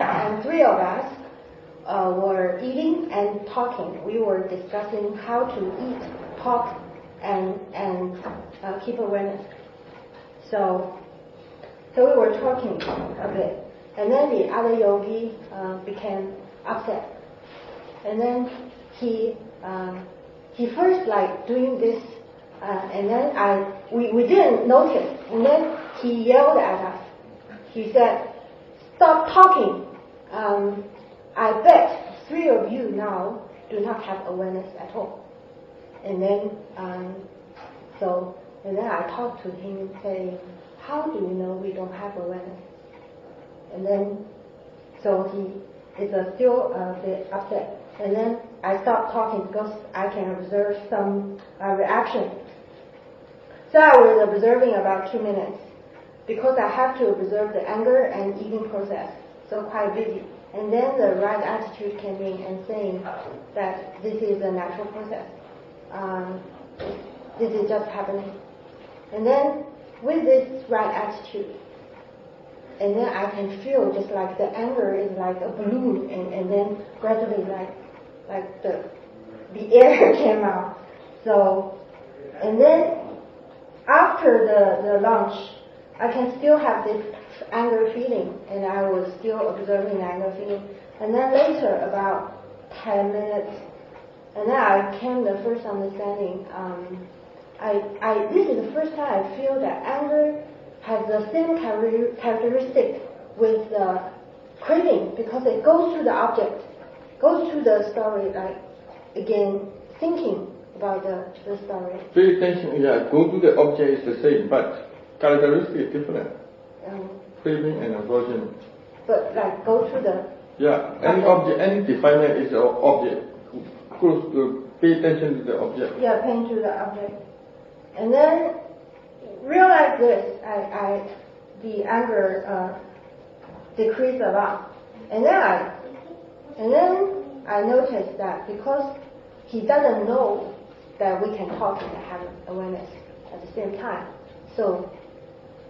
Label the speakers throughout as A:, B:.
A: and three of us uh, were eating and talking. We were discussing how to eat, talk, and and uh, keep awareness. So, so we were talking a bit, and then the other yogi uh, became upset, and then he um, he first like doing this, uh, and then I we, we didn't notice, and then he yelled at us. He said, "Stop talking." Um, I bet three of you now do not have awareness at all. And then, um, so, and then I talked to him saying, how do you know we don't have awareness? And then, so he is uh, still a bit upset. And then I stopped talking because I can observe some uh, reaction. So I was observing about two minutes because I have to observe the anger and eating process. So quite busy. And then the right attitude came in and saying that this is a natural process. Um, this is just happening. And then with this right attitude, and then I can feel just like the anger is like a balloon, and, and then gradually like like the the air came out. So, and then after the the lunch, I can still have this anger feeling, and I was still observing anger feeling. And then later, about 10 minutes, and then I came the first understanding. Um, I, I, this is the first time I feel that anger has the same characteristic with the craving because it goes to the object, goes to the story, like again thinking about the, the story.
B: Pay attention, yeah, go to the object is the same, but characteristic is different. Um, craving and aversion.
A: But like go through the.
B: Yeah, any object, any definement is an object. Close to pay attention to the object.
A: Yeah, pay to the object, and then realize this. I, I the anger uh, decreased a lot, and then I, and then I noticed that because he doesn't know that we can talk and have awareness at the same time, so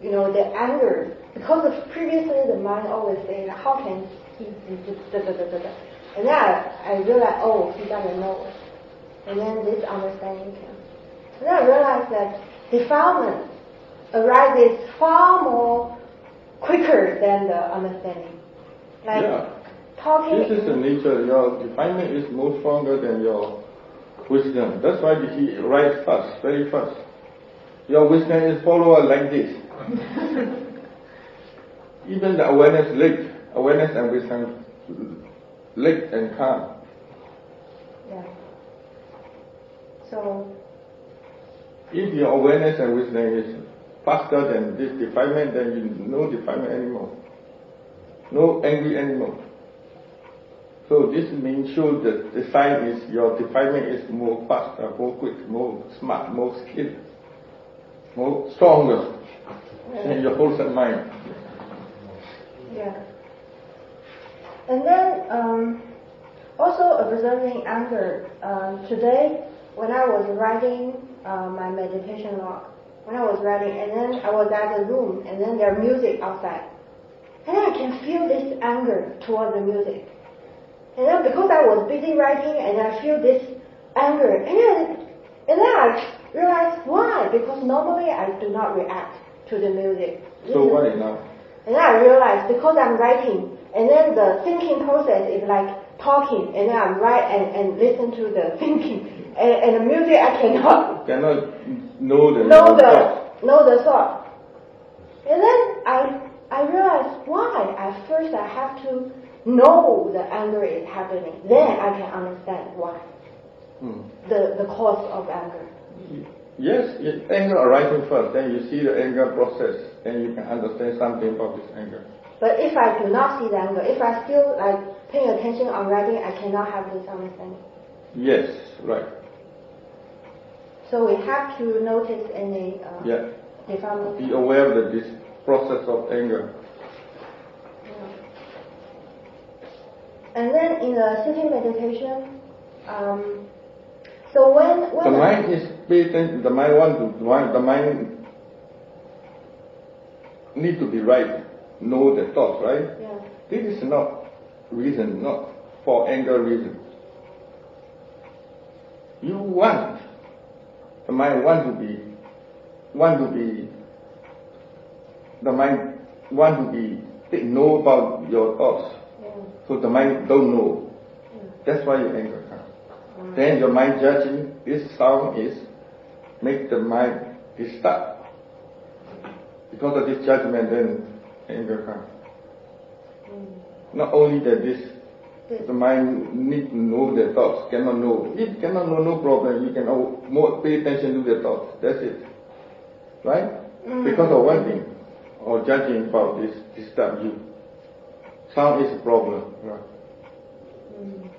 A: you know the anger because of previously the mind always saying, how can he do da da da da da. And then I, I realized, oh, he doesn't know. And then this understanding came. And then I realized that defilement arises far more quicker than the understanding. Like
B: yeah.
A: talking.
B: This is the nature. Your defilement is more stronger than your wisdom. That's why he writes fast, very fast. Your wisdom is follower like this. Even the awareness late, awareness and wisdom late and calm.
A: Yeah. So.
B: If your awareness and wisdom is faster than this defilement, then you no defilement anymore. No angry anymore. So this means shows that the sign is your defilement is more faster, more quick, more smart, more skilled, more stronger in your wholesome mind.
A: Yeah. And then um, also observing anger. Um, today, when I was writing uh, my meditation log, when I was writing, and then I was at the room, and then there's music outside, and I can feel this anger toward the music. And then because I was busy writing, and I feel this anger, and then and then I realized why? Because normally I do not react to the music.
B: So why now?
A: And then I realized because I'm writing, and then the thinking process is like talking, and then I write and, and listen to the thinking. And, and the music I cannot
B: cannot know the
A: know the thought. know the thought. And then I I realized why. At first I have to know the anger is happening. Then I can understand why. Hmm. The the cause of anger.
B: Yes, anger arising first, then you see the anger process, then you can understand something about this anger.
A: But if I do not see the anger, if I still like paying attention on writing, I cannot have this understanding.
B: Yes, right.
A: So we have to notice any uh,
B: yeah.
A: defilement.
B: Be aware of this process of anger.
A: And then in the sitting meditation, um, so when, when
B: the mind is patient, the mind want to, the mind need to be right, know the thoughts, right?
A: Yeah.
B: This is not reason, not for anger reason. You want, the mind want to be, want to be, the mind want to be, they know about your thoughts.
A: Yeah.
B: So the mind don't know.
A: Yeah.
B: That's why your anger.
A: Mm.
B: Then your mind judging this sound is make the mind disturb. Because of this judgment, then anger comes.
A: Mm.
B: Not only that this
A: This-
B: the mind need to know the thoughts, cannot know. If cannot know, no problem. You can more pay attention to the thoughts. That's it. Right?
A: Mm.
B: Because of one thing, or judging about this disturb you. Sound is a problem. Right?
A: Mm.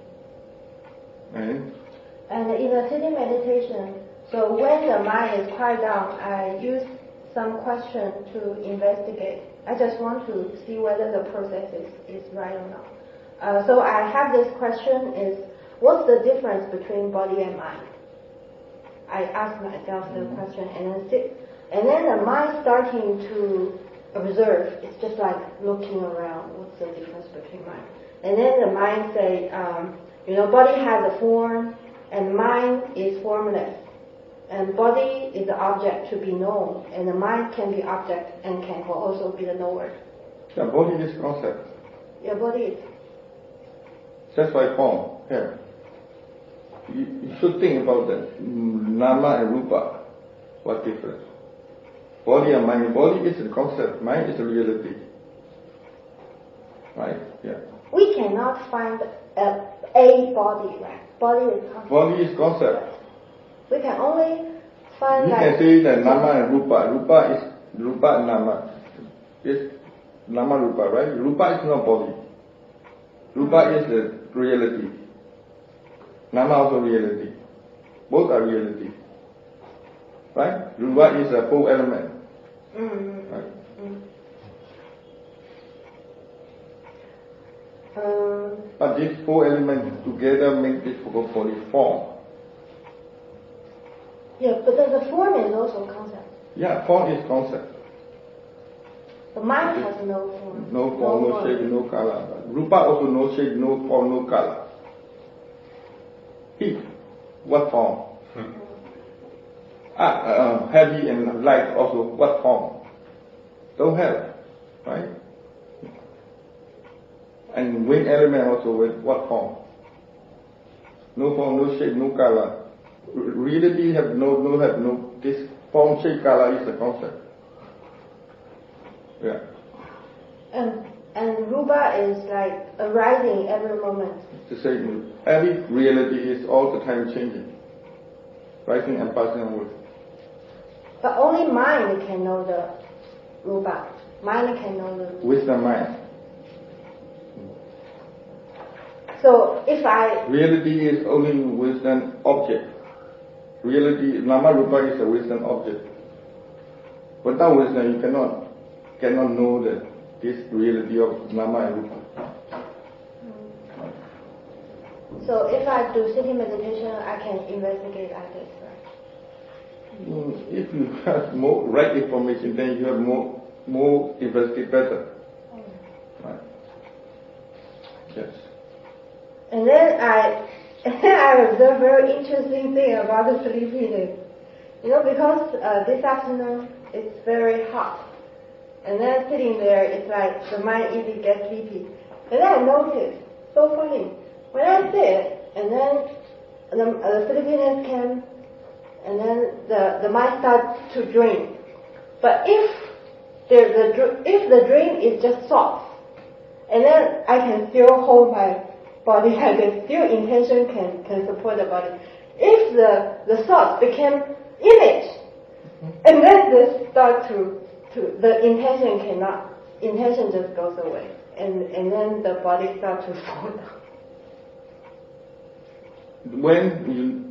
B: And
A: And in the sitting meditation, so when the mind is quiet down, I use some question to investigate. I just want to see whether the process is, is right or not. Uh, so I have this question is, what's the difference between body and mind? I ask myself the question and then sit, and then the mind starting to observe. It's just like looking around. What's the difference between mind? And then the mind say, um, you know, body has a form, and mind is formless. And body is the object to be known, and the mind can be object and can also be the knower.
B: the body is concept.
A: Your body is
B: That's why form here. You, you should think about that. Nama and Rupa. What difference? Body and mind. Body is a concept. Mind is a reality. Right? Yeah.
A: we cannot find a, a body, right? Body is concept.
B: Body is concept.
A: We can only find
B: You
A: like
B: can say that Nama and Rupa. Rupa is Rupa and Nama. Is Nama Rupa, right? Rupa is not body. Rupa is the reality. Nama also reality. Both are reality. Right? Rupa is a four element.
A: Mm,
B: Right?
A: mm. Um,
B: But these four elements together make this body form.
A: Yeah, but then the form is also concept.
B: Yeah, form is concept.
A: The mind has no form.
B: No form, no shape, no color. But Rupa also no shape, no form, no color. Heat, what form? Ah, uh, heavy and light also, what form? Don't have, right? And wind element also with what form? No form, no shape, no color. R- Reality have no, no have no, this form, shape, color is a concept. Yeah.
A: And and rupa is like arising every moment.
B: the same. Every reality is all the time changing, rising and passing away.
A: But only mind can know the rupa. Mind can know the.
B: With the mind,
A: So if I
B: reality is only with an object. Reality, nama rupa is a wisdom object. Without wisdom, you cannot cannot know that this reality of nama and rupa.
A: so if I do sitting meditation, I can investigate like this, right?
B: Mm, If you have more right information, then you have more more investigate better. Right. Yes.
A: And then I, I observed very interesting thing about the sleepiness. You know, because uh, this afternoon it's very hot, and then sitting there, it's like the mind easily gets sleepy. And then I noticed, so funny, when I sit, and then the, the sleepiness came, and then the, the mind starts to dream. But if there's a, dr- if the dream is just soft, and then I can still hold my body like this. Still intention can, can support the body. If the, the thoughts became image, and then this start to, to, the intention cannot, intention just goes away. And, and then the body starts to fall down.
B: when you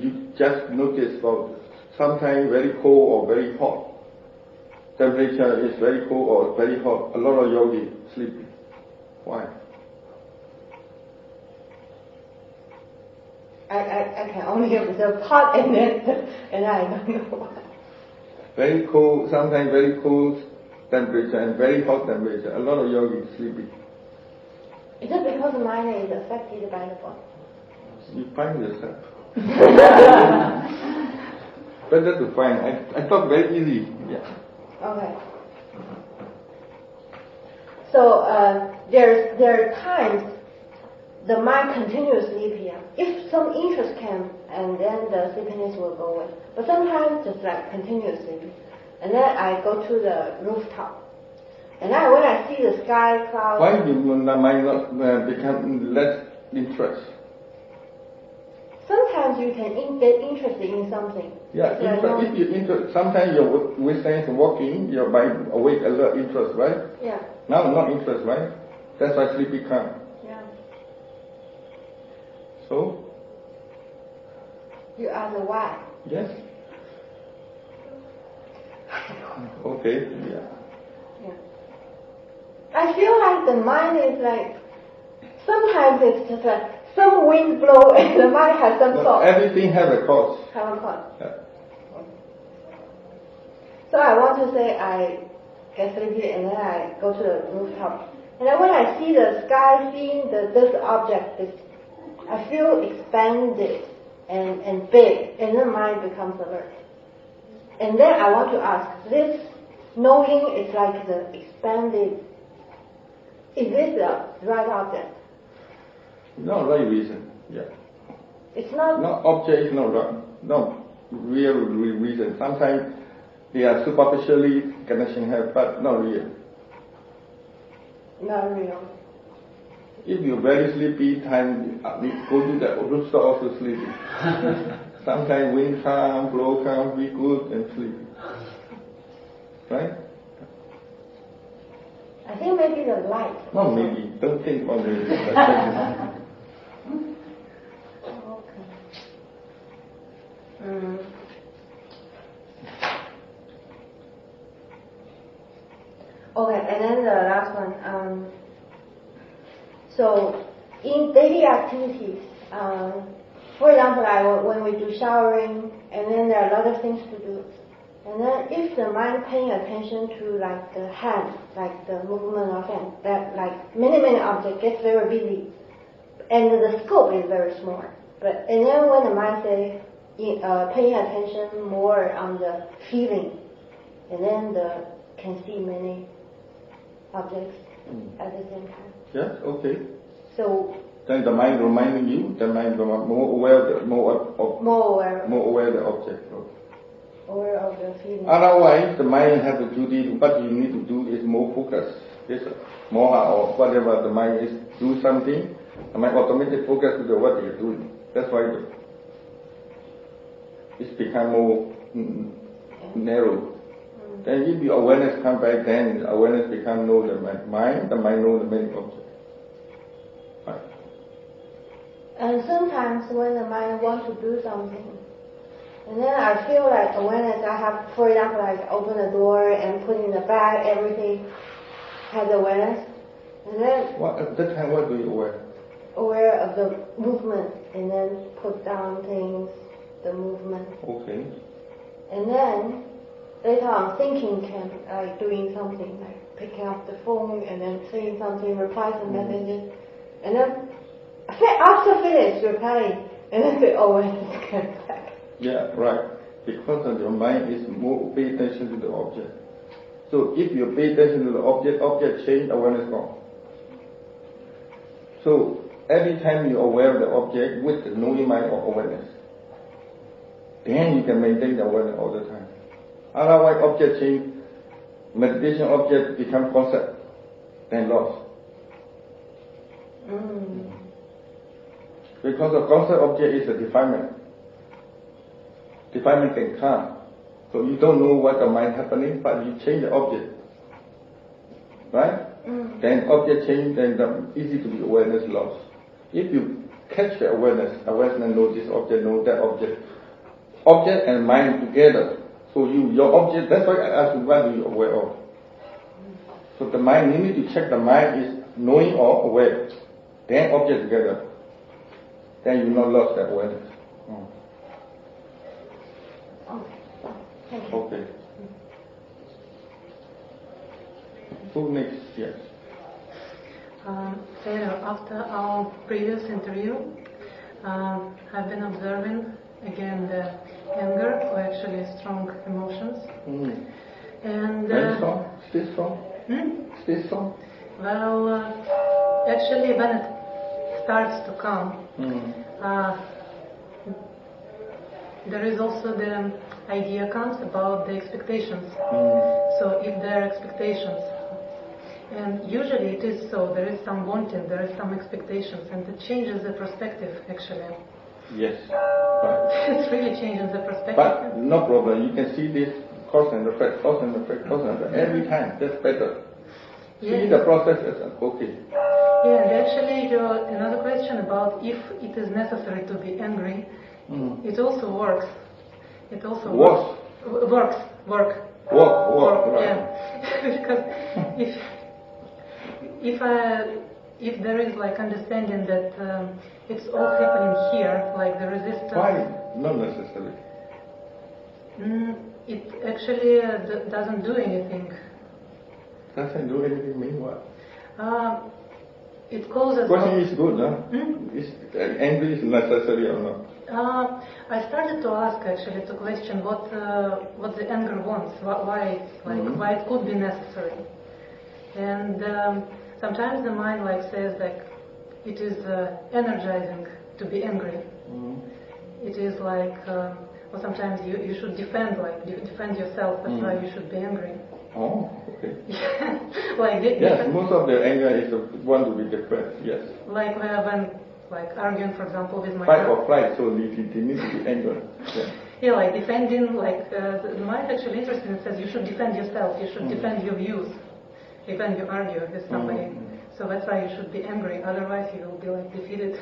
B: you just notice about sometimes very cold or very hot temperature is very cold or very hot a lot of yogi sleepy why
A: I, I, I can only observe hot and then, and I don't know why.
B: very cold sometimes very cold temperature and very hot temperature. A lot of yogis sleepy.
A: Is it because the mind is affected by the body?
B: You find yourself. Better to find. I, I thought very easy. Yeah.
A: Okay. So uh, there's there are times the mind continues sleepy. If some interest came, and then the sleepiness will go away. But sometimes just like continuous sleepy. And then I go to the rooftop. And then when I see the sky clouds.
B: Why do the mind not uh, become less interest?
A: Sometimes you can in, get interested in something.
B: Yeah,
A: If there are
B: interest,
A: no-
B: if you interest, sometimes your wisdom is walking, your mind awake alert interest, right?
A: Yeah,
B: Now not interest, right? That's why sleepy come.
A: yeah.
B: So,
A: You are the why.
B: yes. Okay, yeah.
A: Yeah. I feel like the mind is like sometimes it's just like some wind blow and the mind has some
B: No,
A: thought.
B: everything has a cause.
A: Have a thought.
B: Yeah.
A: So I want to say I get sleepy and then I go to the rooftop. And then when I see the sky, seeing the this object, this, I feel expanded and, and big, and then mind becomes alert. And then I want to ask, this knowing is like the expanded, is this the right object?
B: No right reason. Yeah.
A: It's not,
B: No object is no right. No real re- reason. Sometimes they are superficially connection have, but not real.
A: not real.
B: If you're very sleepy, time uh, we go to the rooftop also sleepy. Sometimes wind come, blow come, be good and sleep. Right?
A: I think maybe the light.
B: No, maybe. Don't think about maybe.
A: Okay. Mm. Okay, and then the last one. Um, so, in daily activities, um, for example, like when we do showering, and then there are a lot of things to do. And then if the mind paying attention to like the hand, like the movement of hand, that like many, many objects gets very busy and the scope is very small. But and then when the mind say in- uh, paying attention more on the feeling, and then the can see many objects at the same time.
B: Yes, okay.
A: So
B: Then the mind reminding you, the mind more aware of the, more of, of
A: more aware,
B: more aware the object. Okay.
A: aware of the feeling.
B: Otherwise, the mind has a duty. What you need to do is more focus. Yes, more or whatever the mind is do something. The mind automatically focus to what you're doing. That's why it's become more mm, narrow. Then if your awareness come back, then the awareness become know the mind. The mind know the many objects. Right.
A: And sometimes when the mind wants to do something, and then I feel like awareness, I have, for example, like open the door and put in the bag, everything has awareness. And then
B: What at that time, what do you aware?
A: aware of the movement, and then put down things, the movement.
B: Okay.
A: And then later on thinking can, like doing something, like picking up the phone and then saying something, reply some messages. And then after finish replying, and then say, oh, awareness comes back.
B: Yeah, right. Because your mind is more pay attention to the object. So if you pay attention to the object, object change, awareness gone. So every time you're aware of the object with the knowing mind or awareness, then you can maintain the awareness all the time. Otherwise, object change, meditation object become concept, then lost.
A: Mm.
B: Because the concept object is a defilement. Defilement can come. So you don't know what the mind happening, but you change the object. Right?
A: Mm.
B: Then object change, then the easy to be awareness lost. If you catch the awareness, awareness know this object, know that object. Object and mind together. So you, your object, that's why I asked you, what do you aware of? So the mind, you need to check the mind is knowing or aware. Then object together. Then you not lost that awareness. Mm.
A: Okay. Thank
B: Who next? Yes.
C: Um, Taylor, after our previous interview, um, I've been observing again the anger or actually strong emotions.
B: Mm.
C: And uh,
B: strong. Stay strong.
C: hmm?
B: Strong.
C: well, uh, actually, when it starts to come,
B: Mm.
C: uh, there is also the idea comes about the expectations.
B: Mm.
C: So if there are expectations, and usually it is so, there is some wanting, there is some expectations, and it changes the perspective actually.
B: Yes. Right.
C: it really changes the perspective.
B: But no problem. You can see this cause and effect, cause and effect, cause and effect every time. That's better. See
C: Yes.
B: the process as okay.
C: Yeah, and actually your, another question about if it is necessary to be angry,
B: Mm.
C: it also works. It also
B: Works.
C: w- works. Work.
B: Work, work, right.
C: Yeah. because if if I if there is like understanding that um, it's all happening here, like the resistance.
B: Why? Not necessarily.
C: Mm, it actually uh, d- doesn't do anything.
B: Doesn't do anything. Mean what?
C: Uh, it causes.
B: Question is good, huh?
C: Hmm?
B: Is uh, angry is necessary or not?
C: Uh, I started to ask actually to question what uh, what the anger wants, wh- why it's like
B: Mhm.
C: why it could be necessary, and um, sometimes the mind like says like it is uh, energizing to be angry.
B: Mm.
C: It is like uh, or sometimes you, you should defend like you defend yourself. That's why
B: Mhm.
C: you should be angry.
B: Oh, okay.
C: like the-
B: Yes, most of the anger is the one to be depressed. Yes.
C: like when when, like arguing for example with my
B: Fight or flight, so they, they need to be angry. Yeah.
C: Yeah, like defending, like uh, the mind actually interesting. It says you should defend yourself. You should
B: Mm.
C: defend your views, even you argue with somebody.
B: Mm.
C: So that's why you should be angry. Otherwise, you will be like defeated.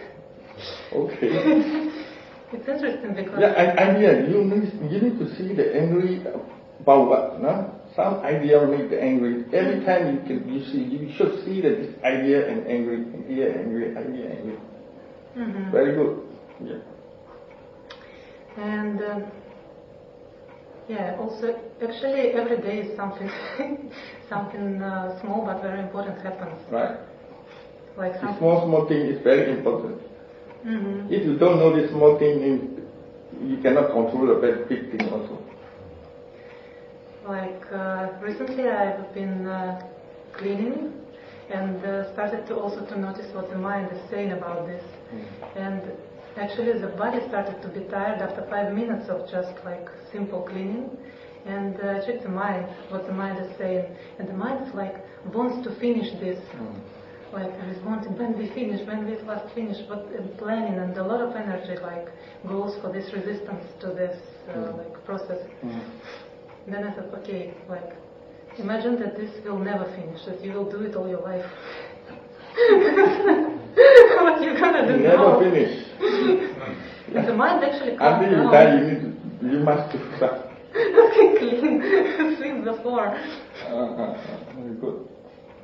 B: Okay.
C: It's interesting because
B: Yeah, and idea, you need, you need to see the angry about what, no? Some idea will make the angry. Every time you can, you see, you should see that this idea and angry, idea angry, idea angry.
C: Mhm.
B: Very good. Yeah.
C: and um, yeah, also actually every day is something, something uh, small but very important happens.
B: Right.
C: Like
B: The
C: some.
B: small, small thing is very important.
C: Mhm.
B: If you don't know this small thing, you cannot control the big, big thing also.
C: Like uh, recently, I've been uh, cleaning and uh, started to also to notice what the mind is saying about this. And actually, the body started to be tired after five minutes of just like simple cleaning. And uh, I checked the mind, what the mind is saying, and the mind is like wants to finish this. Like there is wanting when we finish, when we last finish, but uh, planning and a lot of energy like goes for this resistance to this uh, like process. Then I thought, okay, like, imagine that this will never finish, that you will do it all your life. what you gonna do
B: Never
C: now?
B: finish.
C: The mind actually calms
B: Until you die, you need to, you must do that.
C: clean, sweep the floor.
B: Uh, good.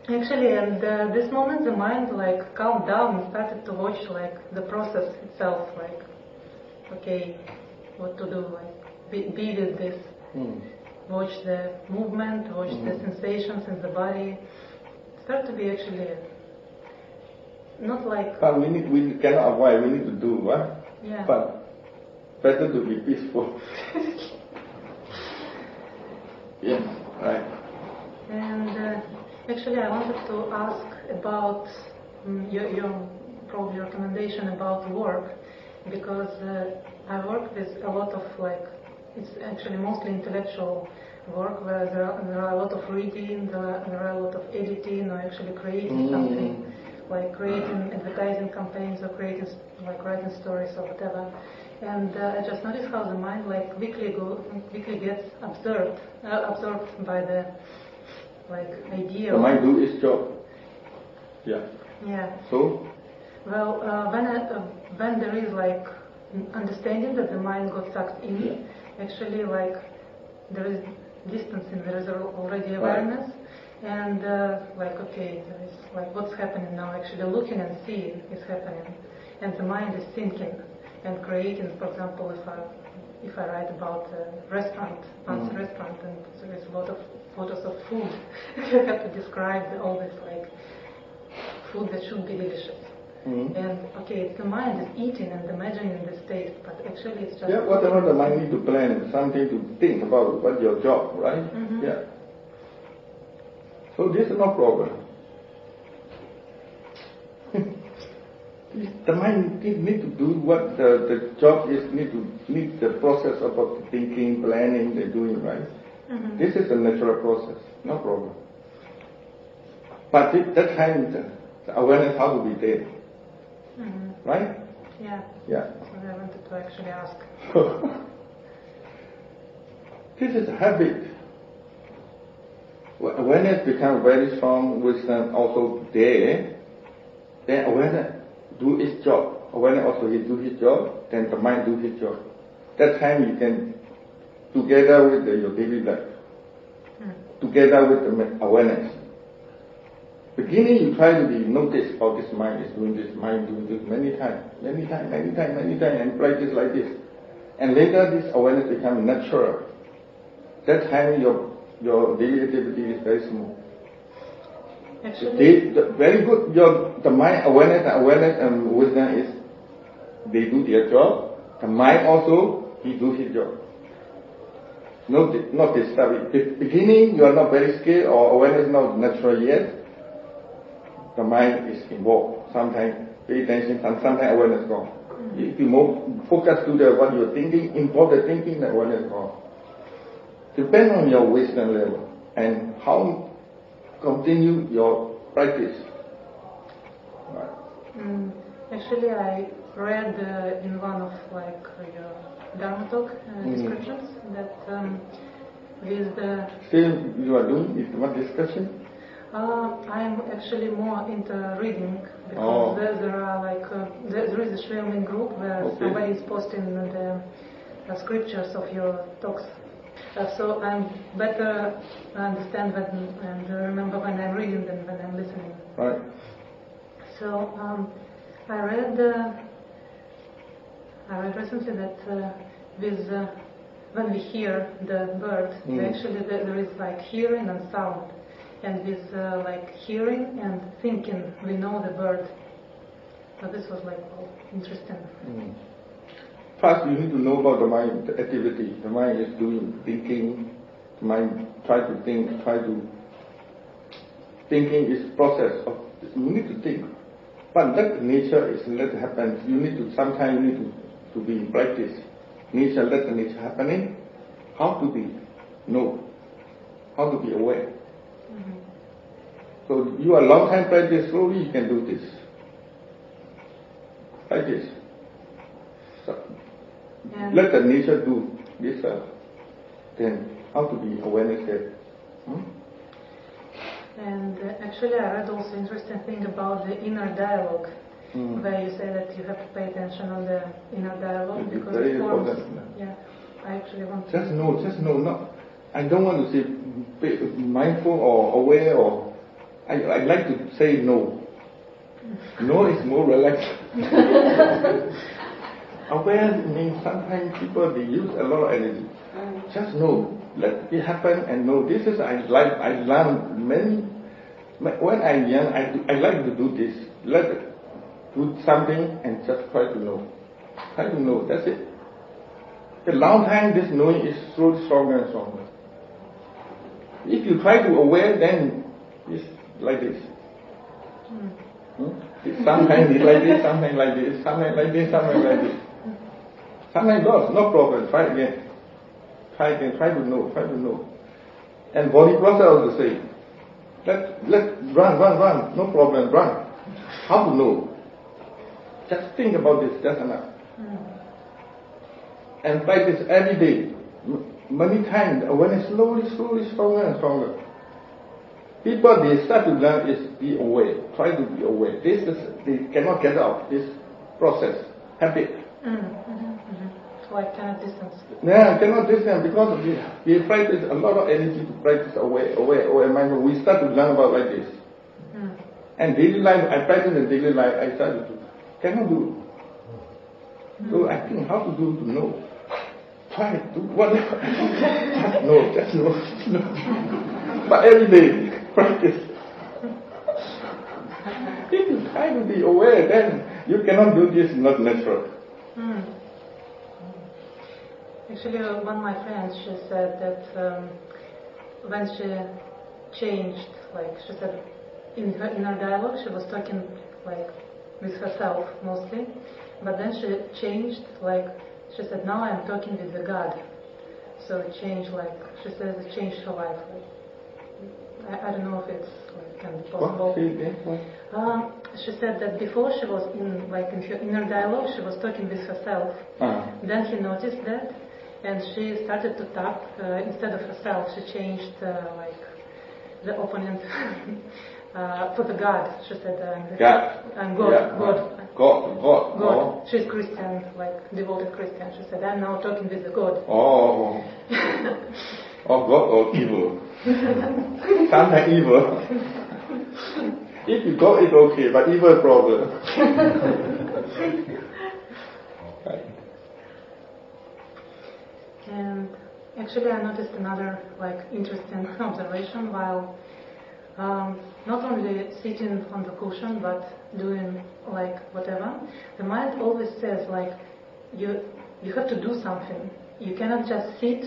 C: Actually, and uh, this moment the mind like calmed down and started to watch like the process itself, like, okay, what to do, like, be, be with this.
B: Mm.
C: watch the movement, watch the sensations in the body. Start to be actually not like
B: But we need, we cannot avoid, we need to do, right?
C: yeah.
B: But better to be peaceful. yes, right.
C: And uh, actually, I wanted to ask about mm, your, your probably recommendation about work because uh, I work with a lot of like it's actually mostly intellectual work where there are, there are a lot of reading, there are, there are a lot of editing or actually creating
B: Mm.
C: something like creating advertising campaigns or creating like writing stories or whatever. And uh, I just noticed how the mind like quickly go quickly gets absorbed uh, absorbed by the like idea.
B: The mind do its job. Yeah.
C: Yeah.
B: So,
C: Well, uh, when I, uh, when there is like understanding that the mind got sucked in,
B: Yeah.
C: actually like there is distancing, there is al- already
B: Right.
C: And uh, like okay, is like what's happening now. Actually, looking and seeing is happening, and the mind is thinking and creating. For example, if I if I write about a restaurant, fancy
B: Mhm.
C: restaurant, and there is a lot of photos of food. you have to describe all this like food that should be delicious.
B: Mm.
C: And okay, it's the mind is eating and imagining the taste, but actually it's just
B: Yeah, whatever the mind need to plan, something to think about what your job, right?
C: Mhm.
B: Yeah. So this is no problem. the mind need, need to do what the, the job is, need to need the process about thinking, planning, they're doing, right?
C: Mhm.
B: This is a natural process, no problem. But at that time, the, the awareness how to be there,
C: Mhm.
B: right?
C: Yeah.
B: Yeah.
C: So I wanted to actually ask.
B: this is a habit. When Awareness becomes very strong, wisdom also there, then awareness do its job. Awareness also he do his job, then the mind do his job. That time you can, together with the, your daily life,
C: Mm.
B: together with the awareness. Beginning you try to be notice how this mind is doing this, mind doing this many times, many times, many times, many times, and practice like this. And later this awareness becomes natural. That time your your daily activity is very small.
C: Actually,
B: They, the, very good. Your the mind awareness and awareness and wisdom is they do their job. The mind also he do his job. Not di- not disturb it. Be- beginning you are not very skilled or awareness not natural yet. The mind is involved. Sometimes pay attention and sometimes awareness gone. If you more focus to the what you're thinking, involve the thinking, the awareness gone. Depend on your wisdom level and how continue your practice. Right.
C: mm, actually, I read uh, in one of like your Dharma talk uh,
B: Mhm.
C: descriptions that um, with the
B: Still, you are doing is What discussion?
C: Uh, I'm actually more into reading because
B: Oh.
C: there, there are like uh, there, there is a Shwe Oo Min group where
B: Okay.
C: somebody is posting the uh, scriptures of your talks. Uh, so I'm better understand when, and remember when I'm reading than when I'm listening.
B: Right.
C: So um, I read uh, I read recently that uh, with uh, when we hear the bird,
B: Mm.
C: actually there, there is like hearing and sound, and with uh, like hearing and thinking, we know the bird. So this was like oh, interesting.
B: Mm. First, you need to know about the mind the activity. The mind is doing thinking. The mind try to think, try to. Thinking is process of. You need to think, but that nature is let happen. You need to sometimes you need to, to be in practice. Nature let the nature happening. How to be know. How to be aware. So you are long time practice. Slowly you can do this. So,
C: Yeah.
B: let the nature do this. Uh, then how to be awareness there. Hmm?
C: And uh, actually, I read also interesting thing about the inner dialogue,
B: Mm.
C: where you say that you have to pay attention on the inner dialogue
B: It's
C: because
B: very
C: it forms.
B: important.
C: Yeah, I actually want to.
B: Just know, just know. Not, I don't want to say mindful or aware or. I, I like to say no. No is more relaxed. aware means sometimes people they use a lot of energy. Just know, let it happen and know. This is I like. I learned many. When I'm young, I do, I like to do this. Let do something and just try to know. Try to know. That's it. The long time, this knowing is so stronger and stronger. If you try to aware, then it's like this. Hmm? Sometimes it's like this, sometimes like this, sometimes like this, sometimes like this. Sometimes goes, no problem, try again. Try again, try to know, try to know. And body process also the same. Let, let, run, run, run, no problem, run. How to know? Just think about this, that's enough hmm. and practice every day. Many times, awareness slowly, slowly, stronger and stronger. People, they start to learn is be aware, try to be aware. This is, they cannot get out this process, habit.
C: Mm, mhm. Like kind of distance.
B: Yeah, I cannot distance because we, we practice a lot of energy to practice aware, aware, aware mindful. We start to learn about like this.
C: Mm.
B: And daily life, I practice in daily life, I start to do, cannot do. So I think how to do to know. Try to whatever. just know, just know. but every day practice. if you try to be aware, then you cannot do this not natural.
C: Mm. Actually, uh, one of my friends, she said that um, when she changed, like she said, in her inner dialogue, she was talking like with herself mostly, but then she changed, like she said, now I'm talking with the God. So it changed, like she says, it changed her life. I, I don't know if it's like, can be possible.
B: What? Say again? What?
C: Um, she said that before she was in like in her inner dialogue, she was talking with herself.
B: Ah.
C: Then he noticed that, and she started to tap uh, instead of herself. She changed uh, like the opponent uh, for the God. She said, "I'm
B: God.
C: I'm God,
B: Yeah.
C: God,
B: God. God.
C: God."
B: Oh.
C: She's Christian, like devoted Christian. She said, "I'm now talking with the God."
B: Oh. Or God or evil. Sometimes evil. If you God is okay, but evil problem.
C: And actually, I noticed another like interesting observation while um, not only sitting on the cushion but doing like whatever. The mind always says like you you have to do something. You cannot just sit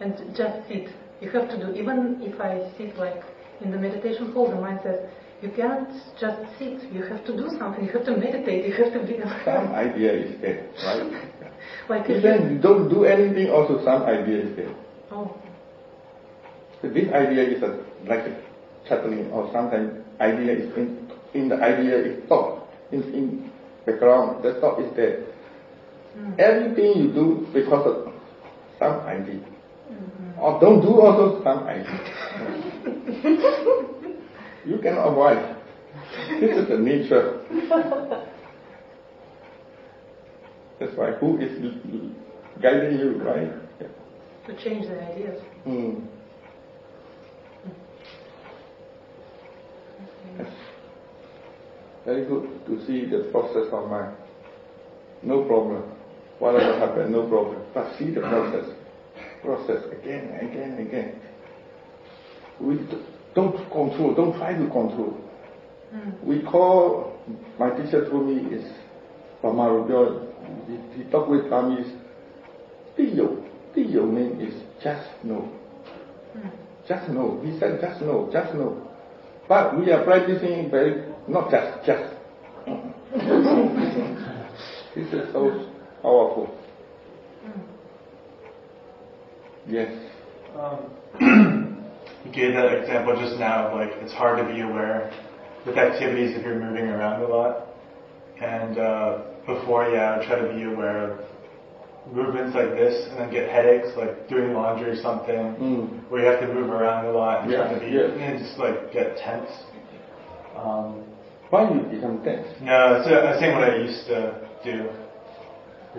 C: and just sit. You have to do. Even if I sit like in the meditation hall, the mind says you cannot just sit. You have to do something. You have to meditate. You have to be.
B: Some idea is there, right?
C: like
B: Even
C: you,
B: don't do anything, also some idea is there.
C: oh.
B: So this idea is a, like a chuckling, or sometimes idea is in, in the idea is thought, in, in background, the thought is there.
C: Mm.
B: Everything you do because of some idea. Or don't do also some idea. you cannot avoid. This is the nature. That's why who is guiding you, right? Yeah.
C: to change the ideas.
B: Mm. Yes. Very good to see the process of mind. No problem. Whatever happens, no problem. But see the process. Process again, again, again. D- don't control, don't try to control.
C: Mm.
B: We call, my teacher told me is, Pama Rubio, he, he talked with Burmese, Tiyo. Tiyo mean is just no.
C: Mm.
B: Just no. He said just no, just no. But we are practicing very, not just, just. this is so powerful. Yes.
D: Um, you gave that example just now of like it's hard to be aware with activities if you're moving around a lot. And uh, before, yeah, I would try to be aware of movements like this and then get headaches, like doing laundry or something,
B: Mm.
D: where you have to move around a lot and try
B: Yeah,
D: to be,
B: yeah.
D: and just like get tense. Um,
B: Why you become tense?
D: no, so I was saying what I used to do,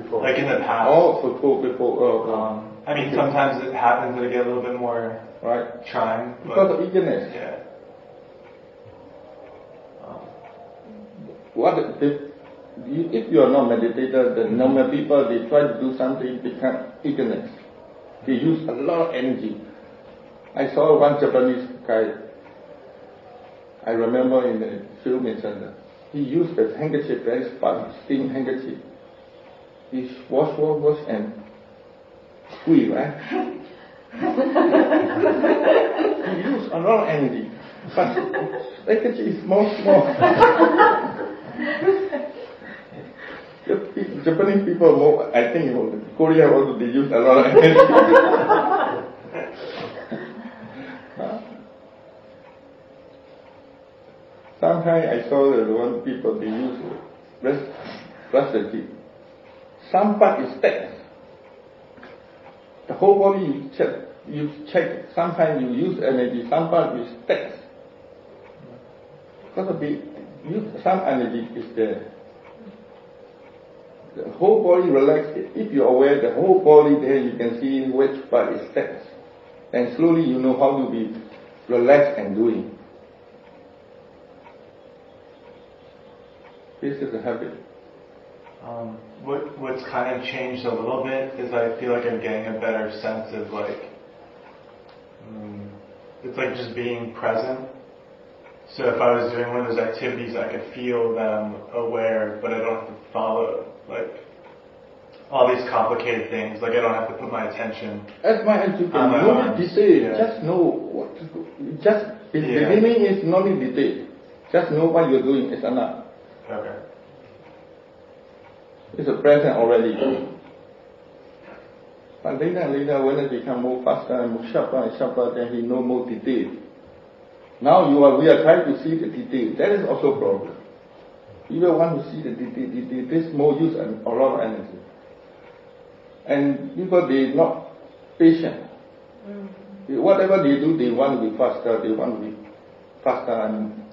B: Before.
D: like in the past.
B: Oh, before, before, uh,
D: Um, I mean, sometimes it happens that I get a little bit more
B: right.
D: trying. but-
B: Because of eagerness.
D: Yeah. Um,
B: What if, you, if you are not meditator, the normal people, they try to do something, become eagerness. They use a lot of energy. I saw one Japanese guy, I remember in the filming center, he used a handkerchief, very fast, steam handkerchief. He wash, wash, wash, and squeeze, right? he used a lot of energy. But handkerchief is small, small. Japanese people more, I think Korea also they use a lot of energy. Sometimes I saw the one people they use rest, recipe. Some part is tense. The whole body is check, you check. Sometimes you use energy. Some part is tense. Because be, you, some energy is there. The whole body relax. If you're aware, the whole body there you can see which part is tense. And slowly you know how to be relaxed and doing. This is a habit.
D: Um, what what's kind of changed a little bit is I feel like I'm getting a better sense of like, mm, it's like just being present. So if I was doing one of those activities, I could feel them aware, but I don't have to follow like all these complicated things. Like I don't have to put my attention.
B: As much as you can,
D: my
B: no
D: arms,
B: need detail,
D: yeah.
B: just know what to do. Just, the
D: Yeah.
B: beginning is not in detail. Just know what you're doing is enough.
D: Okay.
B: It's a present already. But later and later, when it become more faster and more sharper and sharper, then he know more detail. Now you are, we are trying to see the detail. That is also a problem. People want to see the detail, detail. This more use and a lot of energy. And people, they not patient. Mm. Whatever they do, they want to be faster, they want to be faster and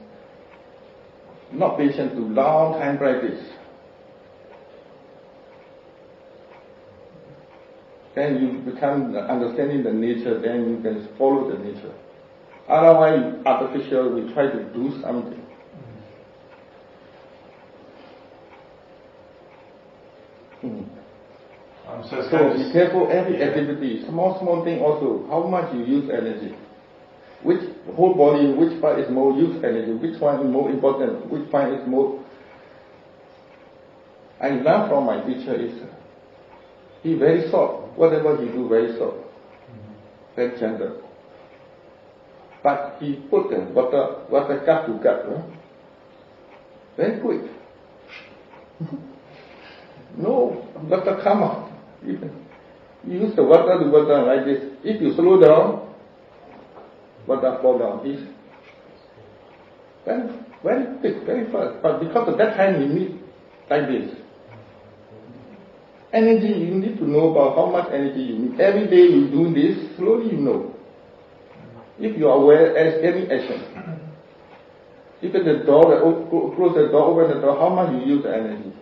B: not patient to long time practice. Then you become understanding the nature, then you can follow the nature. Otherwise, artificial, we try to do something. Hmm.
D: Um, so
B: So be careful every
D: Yeah.
B: activity, small, small thing also, how much you use energy. Which whole body, which part is more use energy, which one is more important, which one is more. I learned from my teacher is, he very soft, whatever he do very soft, very gentle. But he put the water, water gut to gut, huh? very quick. No, water come out. Even you use the water to water like this. If you slow down, water fall down. It's very, very quick, very fast. But because of that time you need like this. Energy, you need to know about how much energy you need. Every day you do this, slowly you know. If you are aware as any action. Even the door, close the door, open the door, how much you use energy.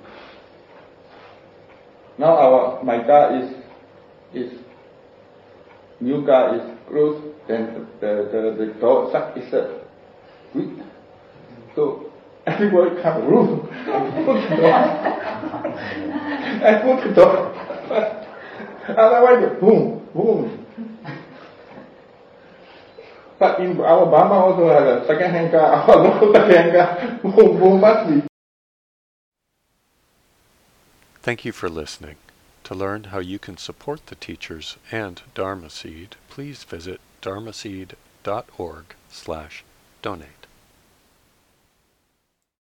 B: Now our my car is is new car is closed, then the the, the door shut itself. Quick. So everybody come put the door. put the door. Otherwise boom, boom. But in also have a second hand car, our local second car, boom, boom
E: Thank you for listening. To learn how you can support the teachers and Dharma Seed, please visit dharmaseed.org slash donate.